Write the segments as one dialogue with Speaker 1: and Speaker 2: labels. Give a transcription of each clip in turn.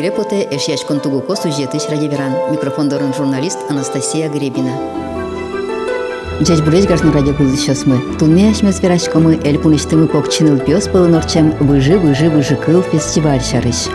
Speaker 1: эфире поте эшияч контугуко сюжетыш радиоверан. Микрофондорын журналист Анастасия Гребина. Жеж буреш гашны радио кулдышосмы. Тунне ашмес верашкомы эль пуныштымы покчиныл пёс пылын орчем выжи выжи выжи кыл фестиваль шарыш.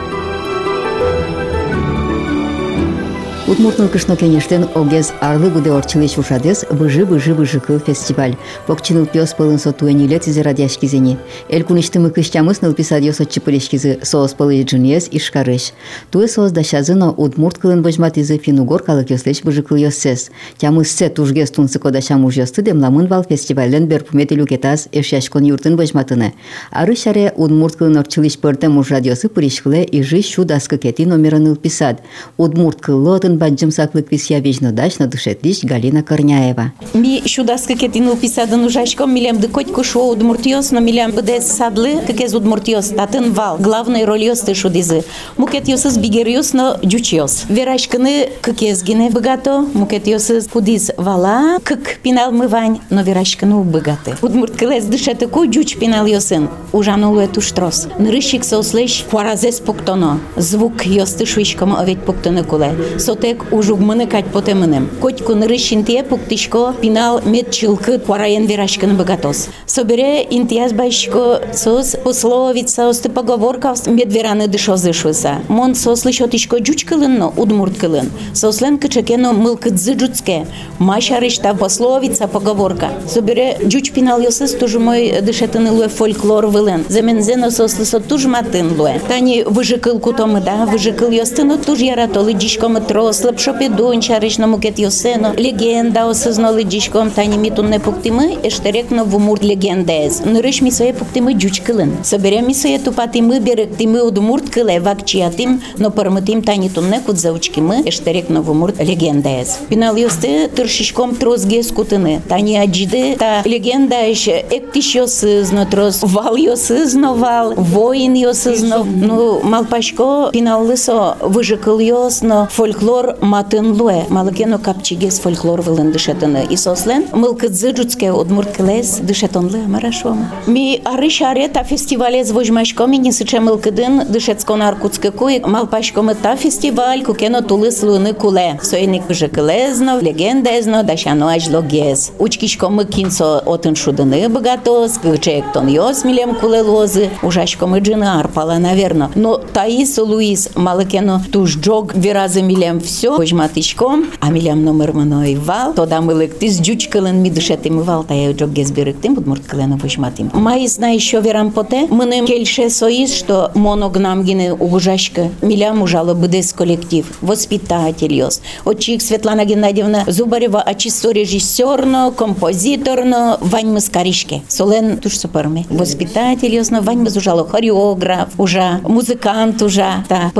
Speaker 1: Удмуртнын кышно кенештен огез арлы гуде орчылыш ушадес выжи выжи выжи кыл фестиваль. Покчиныл пёс пылын сотуэни лет изе радиашкизени. Эль куныштымы кышчамыс ныл писадьос отчыпылешкизы соос пылы джуньес ишкарыш. Туэ соос дашазыно удмурт кылын божмат изе финугор калык ёслеш выжи кыл ёссес. Тямыс се тужгес тунсы кодашам уж ёсты демламын вал фестивален берпумет илюкетас эшяшкон юртын божматыны. Ары шаре удмурт кылын орчылыш пыртем уж радиосы пыришкыле ижи шу даскы кети номерын писад. Удмурт кылотын баджым саклык висья вечно дачно дышетлиш Галина Корняева.
Speaker 2: Ми шудас какетину писадан ужашком милям да котку шо удмуртиос, но милям бде садлы, какез удмуртиос, татын вал. Главной ролиос ты шудизы. Мукет йосыз бигериос, но джучиос. Верашканы какез гине богато, мукет йосыз кудиз вала, как пинал мывань, но верашканы богаты. Удмурт кылез дышеты ку джуч пинал йосын. Ужанулу эту штрос. Нырыщик сослеш фуаразес пуктоно. Звук йосты швишком овет пуктоны куле. Соте Тек ужуг мыны кать потемыным. Коть куныры шинтие пуктишко пинал мед чилкы пуараен верашканы богатос. Собере интияс байшко сос пословица осты поговорка мед вераны дышо зышвыса. Мон сос лишотишко джучкылын, но удмурткылын. Сослен кычекено мылкы дзыджуцке. Машарышта пословица поговорка. Собере джуч пинал йосыс тоже мой дышетыны луе фольклор вылен. Замензено сослысо туж матын луе. Тани выжикыл кутомы да, выжикыл йостыно туж яратолы дишкомы трос слепшопідун, чаричному кетйосено, легенда осозноли дічком тані мітун не пуктими, ештерекно в умурт легендез. Нырыш ми своє пуктими джучкилин. Собере ми своє тупатими беректими удмурт киле вакчиятим, но пермитим тані тунне кут заучкими, ештерекно в умурт легендез. Пінал йости тиршишком трозге скутини. Тані аджиди та легенда еш ектиш йосизно трос, вал йосизно вал, воїн йосизно. Ну, малпашко пінал лисо вижикил йосно, фольклор матын луе малыкено капчигес фольклор вылын дышетыны и сослен мылкыдзы джуцке удмурт кылес дышетонлы амарашома ми ары шаре та фестивале звожмашко ми не сыче мылкыдын дышецко наркутске куй малпашко мы та фестиваль кукено тулы слуны куле соеник же кылезно легендезно дашано ажло гез учкишко мы кинцо отын шудыны богатос кычектон йос милем куле лозы ужашко мы джины арпала наверно но таис луис малыкено туж джог виразы милем все Божматичком, а милям номер мной вал, тода милик ти з джучкален ми душетим вал, та я джок гезбиректим, буд мурткалена божматим. Май знай, що вірам поте, мене кельше соїз, що моногнам гіне убужашка, милям ужало будес колектив, воспитатель йос. Очих Светлана Геннадьевна Зубарева, а чисто режиссерно, композиторно, вань мискарішке. Солен туж суперми. Воспитатель йос, но вань ужало хореограф, уже музикант уже, та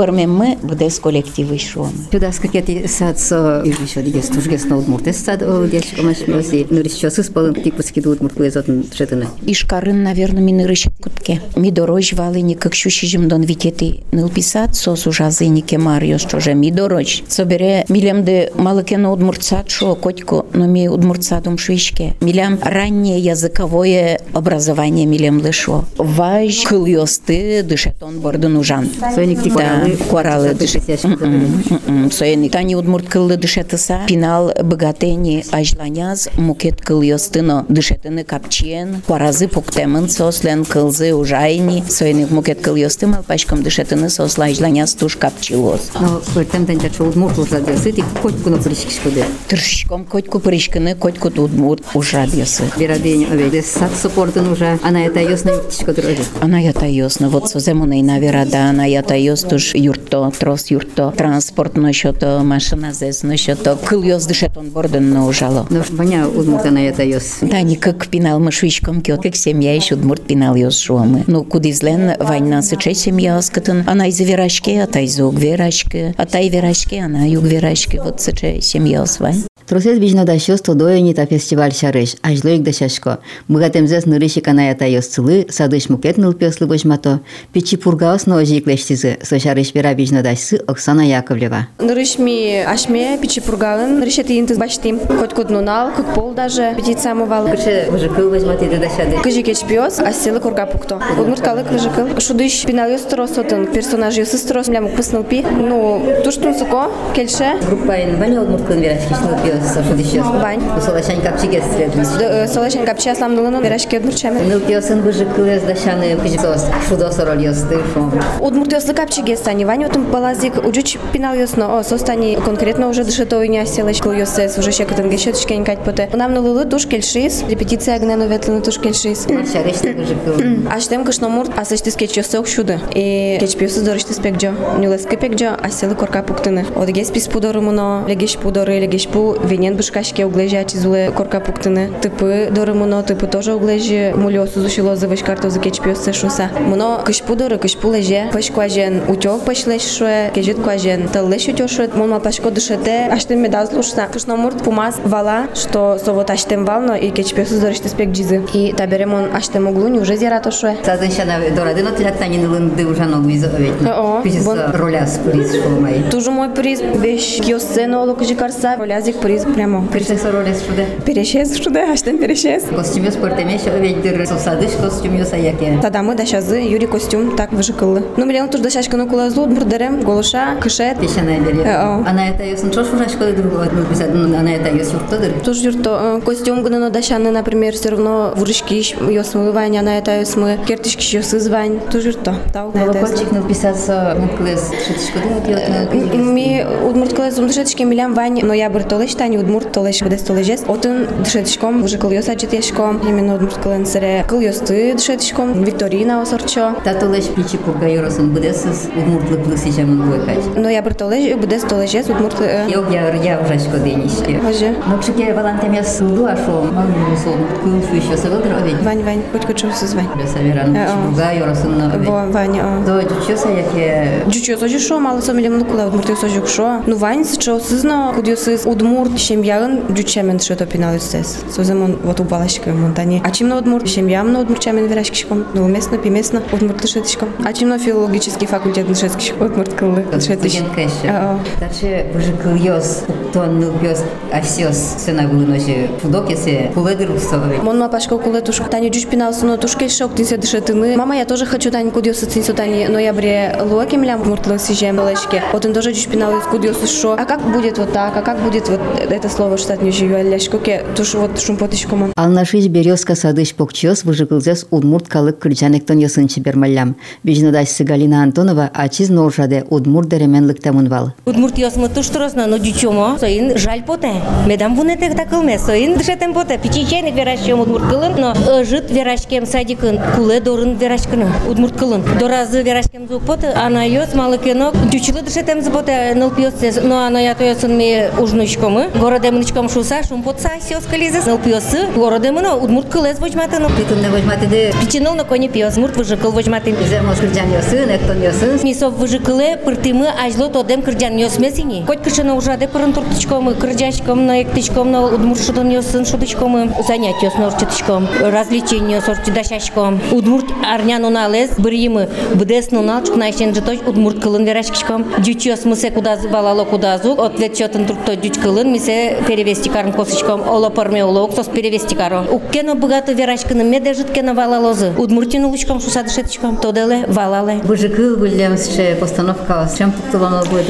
Speaker 2: 객기사서
Speaker 1: 유비쇼디게 스투르게스 나웃모르테스타도 디아시고 마시면서 누리시쇼스 полынтикпускиду утмуртлезотын третыны.
Speaker 2: Ишкарын, наверное, минырыщик кутке. Ми дорож валыни, как щущижим дон витети нылписат, сос ужазыни кемарио, что же ми дорож. Собере милямды малыкено удмурцат шо, котько, но ми удмурцатум швишке. Милям раннее языковое образование милям лышо. Важ кыльосты дышетон бордын ужан.
Speaker 1: Соеник ти коралы.
Speaker 2: Коралы
Speaker 1: дышетящим.
Speaker 2: Соеник тани удмурт кыллы дышетыса пинал богатени ажланяз мукет кыл йостыно дышетыны капчен паразы пуктемын сослен кылзы ужайни соени мукет кыл йостымал пачком дышетыны сосла ажланяз туш капчилос.
Speaker 1: Но пыртем тенча чо удмурт уж радиосы, ти котку на прыщкиш куде.
Speaker 2: Тыршком котку прышкыны котку удмурт уж радиосы.
Speaker 1: Бирадень ове. Дес сад супортын уже, она это ёсна витишко дроги.
Speaker 2: Она ята йосна, вот соземуна и наверада, она ята йостуш юрто, трос юрто, транспортно щото машина зесно, щото кыл йос дышетон борден на ужало.
Speaker 1: Ну, ваня удмурт она это ёс.
Speaker 2: Да, ни как пинал мы швичком, киот, как семья еще удмурт пинал йос шуамы. Ну, куди злен, вань сыче семья скатын, она из верашки, а та из уг верашки, а та и верашки, она юг верашки, вот сыче семья вань.
Speaker 1: Тросет вижно да щос то дояни та фестиваль шарыш, ажлоик да шашко. Мыгатемзес нырыши канаята йосцылы, садыш мукет нылпеслы божмато, печи пургаос но ожиклештизы, сошарыш вера вижно дашсы Оксана Яковлева.
Speaker 3: Ашми, Ашме, Пичи Пургалын, решет инты баштим. Хоть куд нунал, куд пол даже, петит саму
Speaker 1: вал. Кыши кыжыкыл возьмати иды дашады.
Speaker 3: Кыжи кеч пьос, а силы курга пукто. Удмурткалы кыжыкыл. Шудыш пинал ёс тұрос отын, персонаж ёс тұрос, млям кпысныл пи. Ну, туштун суко, келше.
Speaker 1: Группа ин бань удмурткын вераш кишныл пьос, шудыш ёс.
Speaker 3: Бань.
Speaker 1: Солашань капчи кес
Speaker 3: средный. Э, солашань капчи аслам нылыну вераш ке удмурчами.
Speaker 1: Ныл пьосын кыжыкыл ёс дашаны, кыжыкылос, шудос роль ёс тыфо.
Speaker 3: Удмурт ёслы капчи гес, ани вань отын палазик, уджуч пинал ёсно, о, сос состани конкретно уже дышетовый не оселыч, кыл йосес, уже щекотын гешет шкенькать поте. Нам нылылы туш кельшис, репетиция гнену ветлыны туш кельшис.
Speaker 1: Шарыш выжи кыл.
Speaker 3: Аштем кышномурт, а сыштыс кеч йосок шуды. И кеч пиосы дорыштыс пекджо. Нюлески пекджо, а селы корка пуктыны. Одгес пис пудоры муно, легеш пудоры, легеш пу, венен бышкашке углежа чизуле корка пуктыны. Типы доры муно, типы тоже углежи, мулёсу зушило за вышкарту за кеч пиосы шуса. Муно кыш пудоры, кыш пу леже, пыш кважен, утёк пышлеш шуе, кежит кважен, тыллеш утёшует, мон ма пашко дышете, аштем медаз лушса. Кышномурт пумаз вала, что совот аштем вално и кеч пиосы дорыштыс пек джизы. И таберем он аштем углунь, уже зерато шуе.
Speaker 1: Сазыншана дорадыно тилактани нылынды ужано визовет.
Speaker 3: О,
Speaker 1: Пижес
Speaker 3: бон.
Speaker 1: роля сприз шолмай.
Speaker 3: Тоже мой приз, вещь киосцена, лукажи карса, лязик приз прямо.
Speaker 1: Пижес роля шуде.
Speaker 3: Перешез, что да, аштем перешез.
Speaker 1: Костюмёс спортемеш оведдир сосадыш костюмёс аяке.
Speaker 3: Тогда мы дашазы, Юрий костюм, так выжикылы. Ну, миллион туж дашашка ну кулазу, бурдерем, голуша, кышет.
Speaker 1: Пешана бере.
Speaker 3: О.
Speaker 1: Она это ясын чош урашко другого ну писать, ну она это яс юртодыр.
Speaker 3: Тоже юрто, костюм гны но дашаны, например, все равно вурышки йосмы вань, она это йосмы, кертышки йосы звань, тоже юрто. Тау, на это
Speaker 1: Колокольчик ну писаться ну клес шитишко да пьет.
Speaker 3: Ми удмурт кылазым дышетишке милям вань, но я бір толеш тани удмурт толеш бедес толежес. Отын дышетишком, уже кыл йос ачетешком, именно удмурт кылын сыре. Кыл йосты дышетишком, Викторина осорчо.
Speaker 1: Татолеш пичи пурга юросын будесыз удмуртлы плысы жамын буекач.
Speaker 3: Но я бір толеш, бедес толежес, удмурт э,
Speaker 1: Йог я я урашко денишке.
Speaker 3: Хоже.
Speaker 1: Ну пшике валантем сылду ашо, мал мусол кыл фу еще сывылдыр оведь.
Speaker 3: Вань, Вань, хоть кучу звань.
Speaker 1: Бесаверан
Speaker 3: Э, о.
Speaker 1: пурга юросын на оведь.
Speaker 3: Во, Вань, а.
Speaker 1: До чучоса яке
Speaker 3: Джучу сожу шо, мало со милем нукула, удмурт сожу шо. Ну Вань сычо сызно, кудю сыз удмурт шемьягын джучамен шо то пинал юстес. Соземон вот убалашка монтани. А чимно удмурт шемьям на удмурчамен верашкишком. Ну уместно, пиместно, удмурт лишетишком. А чимно филологический факультет лишетишком, удмурт кылы лишетиш.
Speaker 1: студент кэш.
Speaker 3: А,
Speaker 1: Дальше уже кыл йос, тон ныл пёс асиос сена гулыножи фудок есе пуледыр усовый.
Speaker 3: Мон ма пашко куле туш тани джуч пинал суно туш кеш шок тинсе дышетыны. Мама, я тоже хочу тани кудиосы цинсу тани ноябре луаки милям муртлы сижем лешке. Вот он тоже джуч пинал из кудиосы шо. А как будет вот так? А как будет вот это слово штат не живет ляшкоке? Туш вот шумпотышкома.
Speaker 1: Алнашыч березка садыш покчос выжыгылзес удмурт калык кырджанектон ясынчы бермаллям. Бижнодашсы Галина Антонова ачиз норжаде удмурт деременлыктамын вал.
Speaker 4: Удмурт ясмы туштыросна, но дючомо, соин жаль поте. Медам вунете такылме, соин дышетем поте. Пичичайник верашчем удмурт кылын, но ыжыт верашкем садикын, куле дорын верашкыны, удмурт кылын. Доразы верашкем зук поте, ана йос малыкенок, дючылы дышетем зботе, нылпиосте, но ана я тоясын ме ужнычкомы, городемнычком шуса, шум потса сиос кализес, нылпиосы, городемыно, удмурт кылез вочматыны.
Speaker 1: Тытын не возьмати де
Speaker 4: Пичиныл на коне пиос, мурт выжыкыл вочматын.
Speaker 1: зермос кырджан ясын, эктон ясын.
Speaker 4: Мисов выжикыле пыртымы ажло тодем кырджан лезине. Хоть уже де парантурточком, крыжачком, на ектычком, на удмуршудон ее сын занятие занять ее развлечение сорти дашачком. Удмурт арнян у налез, бримы, бдес ну налчк на ищен же точ удмурт кылын верашкичком. Дючо смысе куда звалало куда зук, ответ четын турто дюч кылын, мисе перевести карн косочком, оло парме улок, сос перевести каро. Уккено богато верашканы, медежиткено валалозы. Удмуртин улочком шусадышеточком, тоделе валале.
Speaker 1: Быжы кыл гулямсше постановка вас, чем тут вам будет?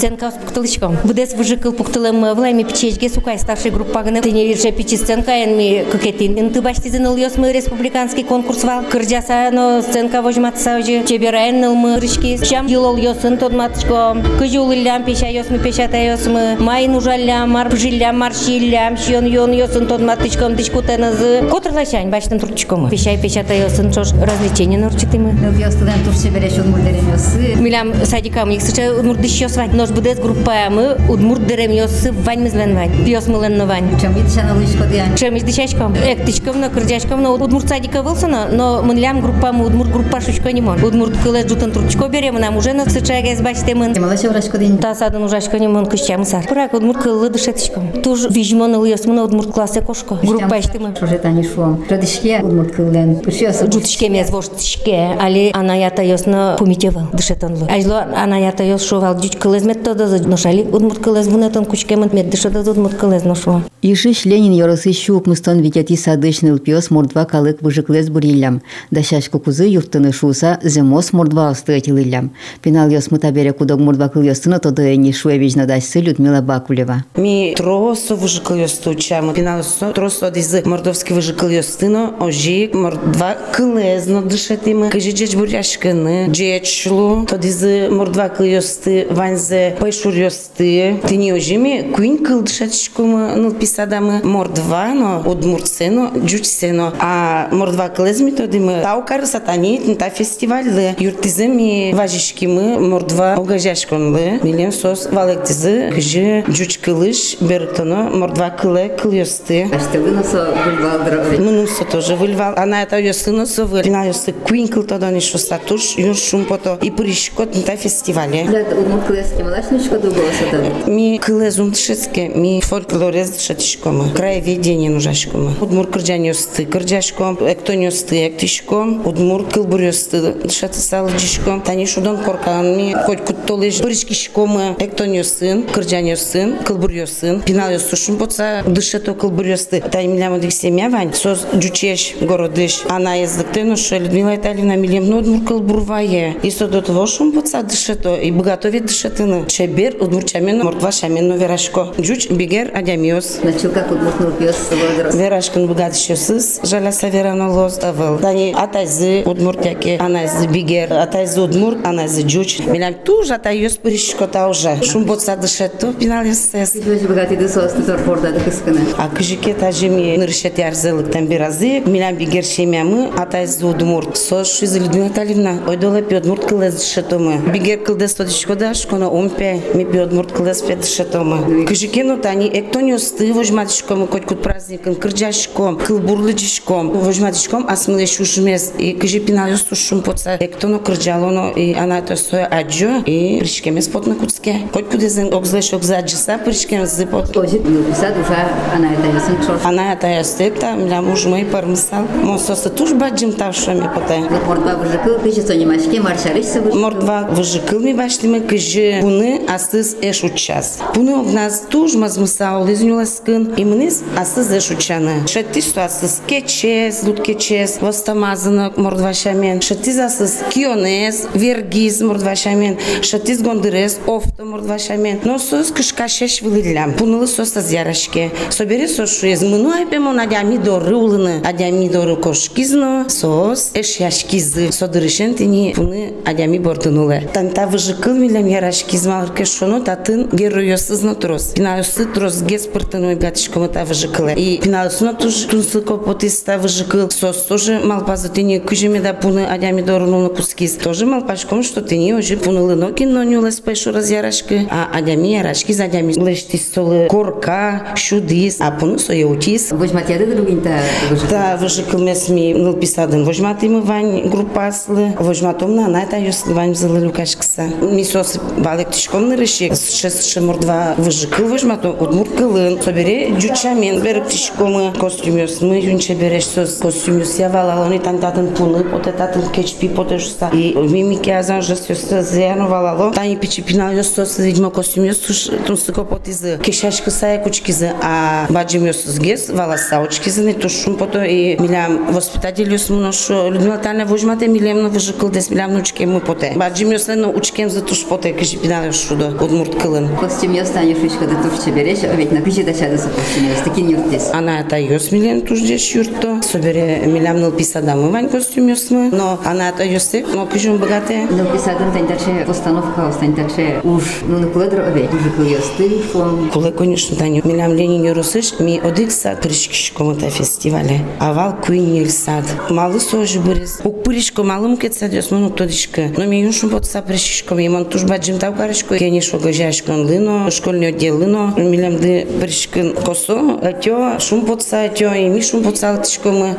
Speaker 4: Сценка с пуктылычком. Будес выжикал пуктылым влайми печечге сукай старший группа гны. Ты не вирше печи сценка ен ми кукетин. Инты баштизен ыл мы республиканский конкурс вал. Кырджаса но сценка вожматса уже. Чеберайын ыл мы рышки. Чам юлол йосын тод матышком. Кыжул илям пеша йосмы пешата йосмы. Майын ужалям, мар пжилям, маршилям. Шион йон йосын тод матышком. Дичкутеназы. Котрлашань баштын турчком. Пешай пешата йосын чош развлечение норчитымы.
Speaker 1: Ну, я студент турче береш удмурт деремёсы.
Speaker 4: Милям садикам их сыча удмурт дишёс вань. СБДС группа ямы, удмурт деремьосы вань мызлен вань, пьес мылен на вань.
Speaker 1: Чем и дышана лыжкот я?
Speaker 4: Чем и дышачком? Эк тычком, но кырдячком, но удмурт садика вылсона, но мы лям группа мы удмурт группа шучко не мон. Удмурт кылет жутан тручко берем, нам уже на сыча гэс бачте
Speaker 1: мын. Малаша урашко день.
Speaker 4: Та садан урашко не мон кышчам сар. Пурак удмурт кылы дышатычком. Туж вижмон ыльёс мына удмурт класса кошко. Группа иште
Speaker 1: мын. Уже тани шо. Радышке удмурт кылен. Кышёс.
Speaker 4: Жутышке мез воштышке, али анаята ёсна пумитева дышатан лы. Ажло анаята ёс шовал дюч кылызмет метода ношали удмурт кылез бунетон кучкемын мет дышета удмурт кылез ношо.
Speaker 1: Ишиш Ленин йоросы щук мыстон витяти садышныл пес мордва калык выжыклес буриллям. Да шашку кузы юфтыны шуса земос мордва остытилылям. Пенал йос мытабере кудок мордва кыл йостыны тоды эни шуэ вижна дайсы Людмила Бакулева.
Speaker 5: Ми тросо выжикал ёстуча, пиналосо тросо диз мордовски выжикал ёстыно, ожи мордва кылезно дышетиме, кажи джеч буряшканы, джечлу, то диз мордва кыл ёсты, ванзе пайшур ёсты, тини ожими куин кыл дышетишкумы, ну писадамы мордва, но удмуртсено, джучсено, а мордва кылезми то диме таукар сатани, та фестиваль, юртиземи важишкимы, мордва огажашконлы, милем сос валектизы, кажи джуч кылыш, бертоно, мордва кыле кыл ёсты.
Speaker 1: Аштылы насо бульвалдыра.
Speaker 5: Мынусо тоже выльвал. Она это ёсыно совы. Пина ёсы куинкл тогда не шо статуш, юн шум пото. И пришкот на фестивале.
Speaker 1: Лят удмурт кылески малашничко дуголоса да.
Speaker 5: Ми кыле зумтшецке, ми фольклорез шатишкома. Краеведение нужашкома. Удмур кырджан ёсты, кырджашком, эктон ёсты, эктишком. Удмур кылбур ёсты, шаты салыджишком. Тани шудан коркан, ми хоть куттолыш, пришкишкома, эктон ёсын, кырджан ёсын, кылбур ёсын. Пинал ёсы шум потса, дышето кылбур ёсты. Тани милямо дик семья вань, сос джучеш городыш. Она язык ну что Людмила Витальевна милем ну удмур кылбур вае. И со до того шум потса дышето, и богатове дышетыны. чебер удмурчамен мордвашамен верашко. Джуч бигер адямиос.
Speaker 1: Начука
Speaker 5: кудмуртну пьес сылодрос верашкын бугадышосыз жаласа веранолос авыл. Дани атайзы удмуртяке анайзы бигер атайзы удмурт анайзы жуч милям туж атайос пырышко таужа шум ботса дышетту
Speaker 1: пиналесес өзү богатыйды состы порда пордады кыскыны
Speaker 5: а кыжыке тажими нырышет ярзылыктан биразы милям бигер шемямы атайзы удмурт сош шизы людмила талевна ойдолып удмурт кылдышетумы бигер кылдыс тодышко да шкона ум пе ми биот мурт кылас пе дышатома. Кыжыкену тани эктониосты вожматышком коть кут праздникын кырджашком, кылбурлыжышком, вожматышком асмыле шушмес и кыжы пинайос сушум потса эктону кырджалоно и анато соя аджо и пришкемес потна кутске. Коть кудезен огзлеш огзаджса пришкемес зипот.
Speaker 1: Озит югса душа анаята ясын чош.
Speaker 5: Анаята ястета, мля муж мой пармсал. Монсосы туш баджим тавшами
Speaker 1: потай. Мордва выжыкыл кыжы сонимашке маршарышса выжыкыл.
Speaker 5: Мордва выжыкыл ми баштымы кыжы буны а се еш учас. Буны у нас туж мазмы саул изнюласкын, и мыныз а сыз еш учаны. ти што а сыз кечес, лут кечес, востамазанок мордвашамен, ти за се кионес, вергиз мордвашамен, шати с гондырес, офта мордвашамен, но сыз кышка шеш вылылям. Пунылы со саз ярашке. Собери со шуез, мыну айпемо надями доры улыны, адями доры кошкизно, сос еш яшкизы. Содырышен тени пуны адями бортынулы. Танта выжыкыл милям ярашкизма шону татын героёсызно трос. Пинаюсы трос гес пыртыной гатышкомы та выжыкылы. И пинаюсына туж тунсы копотиста выжыкыл. Сос тоже малпазы тени күжеме да пуны адями дорынулы кускиз. Тоже малпашком, что тени уже пунылы нокин но нюлес пайшу раз ярашкы. А адями ярашки за адями лешти столы корка, шудис, а пуны соеутис.
Speaker 1: Возьматяды другинта выжикыл.
Speaker 5: Та выжикыл месми ныл писадын. Возьмат им вань группаслы. Возьматом на найта юс вань взяла люкашкса. Мисос балек всичком решек. Сейчас шамурдва выжикал выжмато, отмуркалын. Собере джучамен беріп тишкомы костюмюс. Мы юнче береш сөз костюмюс явалал. Они тантатын пулы, потетатын кечпи потешуса. И мимике азан же сөз зянувалало. Тани пичи пинал ёс сөз видимо костюмюс суш тунсыко потизы. Кешашкы сая кучкизы. А баджим ёс гес вала саочкизы. Не тушум пото и милям воспитателю смуношу. Людмила Тане вожмате милям на выжикал дес милям научкем мы поте. баджи ёс лено учкем за туш поте кешпинал пинал юс шудо. Удмурт кылын.
Speaker 1: Костюм я станешь ручка да турче береш, а ведь на кыжи дачады со костюм я стакин юртес.
Speaker 5: Она это юс милем туш деш юрто. Собере милям ныл писадамы вань костюм юс мы. Но она это юсе, но кыжум богате.
Speaker 1: Ныл писадын тантаче постановка остантаче уж ну на куледро овет. Выжикыл ясты, фон.
Speaker 5: Куле, конечно, Таню. Милям Ленин Юрусыш, ми одик сад пришкишком та фестивале. Авал куинил сад. Малы сожи бырыз. Ук пыришко малым кет сад ёс муну тодишка. Но ми юншум под са пришкишком. Иман туш баджим тау каришко. Кенішко, Кенішо Гожяшкан Лино, Школьньо Ділино, Мілямди Пришкин, Косо, Атьо, Шумпоца, Атьо, и Мі Шумпоца, Тишкоми,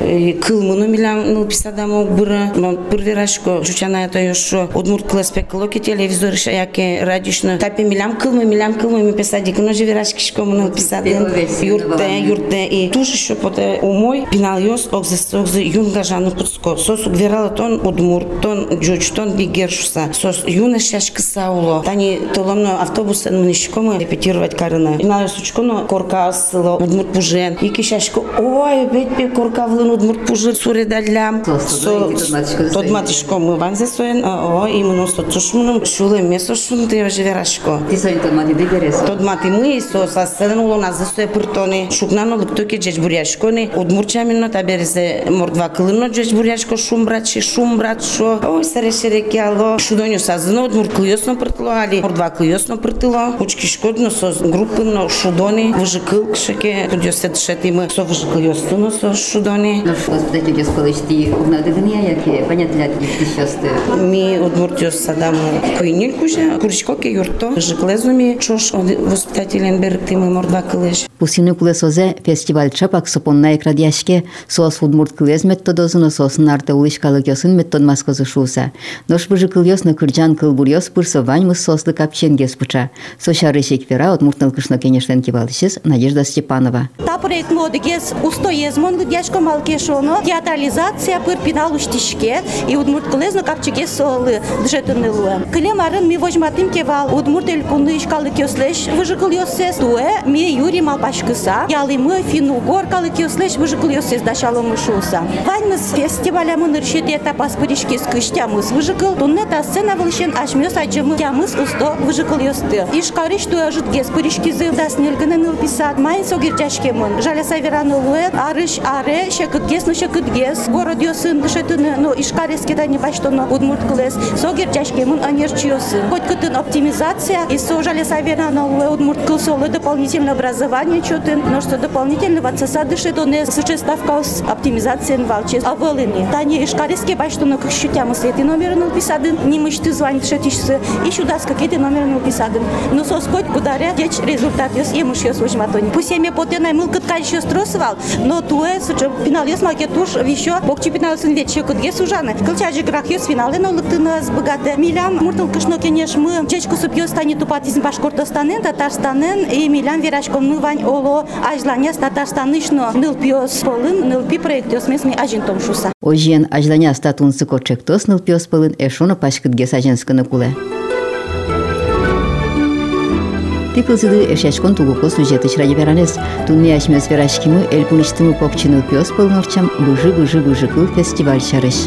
Speaker 5: Килмуну Мілям, ну, Писадамо, Бура, Пирвірашко, Жучана, Атьо, шо, Удмурт Клэспек, Локи, телевизор, Шаяке, Радішно, Тапі Милям Кылмы, Мілям Килми, Мі Пісаді, Кіно Живірашкішкоми,
Speaker 1: мы, Пісаді,
Speaker 5: Юрте, Юрте, и Туже, що поте э, у мой пинал Йос, Огзес, Огзе, Юнга, Жану Пуцко, Сосук Тон Удмурт, Тон Джуч, Тон Бігершуса, Сос Юна Шашкаса, Сауло, и толомно автобус манишкому репетировать карына. но корка коркасло удмурт пужен. И кишашко ой бет корка коркавлын удмурт пужен суредалям.
Speaker 1: Тот да матишко
Speaker 5: мы ванзе соен о и мно со тушмуном шуле месо шунде живерашко.
Speaker 1: Ти со интомати дигерес.
Speaker 5: Тот мати мы со са седен улона за стое пуртони. Шукнано луптуки джечбуряшкони. Удмурчамино таберезе мордва кылыно джечбуряшко шумбрачи шумбрачо. Ой се реши рекиало. Шудонјо са зно удмурт клјосно пртлоали. Мордва кылыосно пыртыло. Учки шкодно со группыно шудони. Выжикыл кшеке. Tudjo se дшети мы со выжикылыосно со шудони.
Speaker 1: Ну что, господи, люди сполочти угнадыгния, яке понятля ти шосты.
Speaker 5: Ми удмуртио садам куйнил кужа. Куричко ке юрто. Выжиклезуми чош воспитателен берти мы мордва кылыш.
Speaker 1: Пусины кулесозе фестиваль чапак сопонна экрадяшке сос удмурт кылез методозуно сосын арте улышкалы кёсын метод маскозы шуса. Нош быжы кыльёс на кырджан кыл бурьёс пырсо ваньмы сослы капченге спыча. Сошары шеквера удмуртныл кышно кенештен кивалышес Надежда Степанова.
Speaker 6: Та проект модигес устоезмон гудяшко малкешоно театрализация пыр пинал уштишке и удмурт кылезно капчиге солы джетынылуэ. Клем арын ми вожматым кевал удмурт эль куны ишкалы кёслеш выжыкыл ёсес туэ ми юри малпашкыса ялы мы фину гор калы кёслеш выжыкыл ёсес дашало мышуса. Ваньмыз фестиваля мы ныршет этапа спыришки скыштямыз выжыкыл тунне та сцена вылышен ашмёс аджымы ямыз усто выжыкыл ёсты. Ишкарыш туэ жытге спыришкизы да снелгынын ылписат майн согирчашкемын. Жаля савераны луэ арыш аре шекыткес ну шекыткес город ёсын дышетыны ну ишкареске да не баштоно удмурт кылес согирчашкемын анерч ёсын. Хоть кытын оптимизация и со жаля савераны луэ удмурт кылсолы дополнительное образование чотын, но что дополнительно в отсоса дышетоне существовка с оптимизацией валчес. А волыни. Тани ишкареске баштоно как щутямы эти номеры написадын, не мышты звонит шетишсы. И сюда с пакети номерно описаден. Но со скот кударя теч резултат јас имаш јас служматони. По семе потена милкат кај што стросвал, но туе со финал јас маке туш вишо финал 15 вече кот јас ужане. Кълчаджи грах јас финале на латина с богате. Милям муртал кышно кенеш мы чечку супјо стани тупатизм башкортостанен, да да татарстанен и милям верашком ну вань оло ажланяс станишно. ныл пјос полын, ныл пи проект јас месми ажин том шуса.
Speaker 1: Ожен ажланяс татунсы кочек тос ныл пјос полын эшоно пашкыт гесаженскы на куле. Priklausydami išaiškintų Luko siužetą iš Radiveranes, Dunėš mes veraškimų, Elpuništimu Kopčinų pios pilnorčiam, Buži Buži Buži Kul festival šaraš.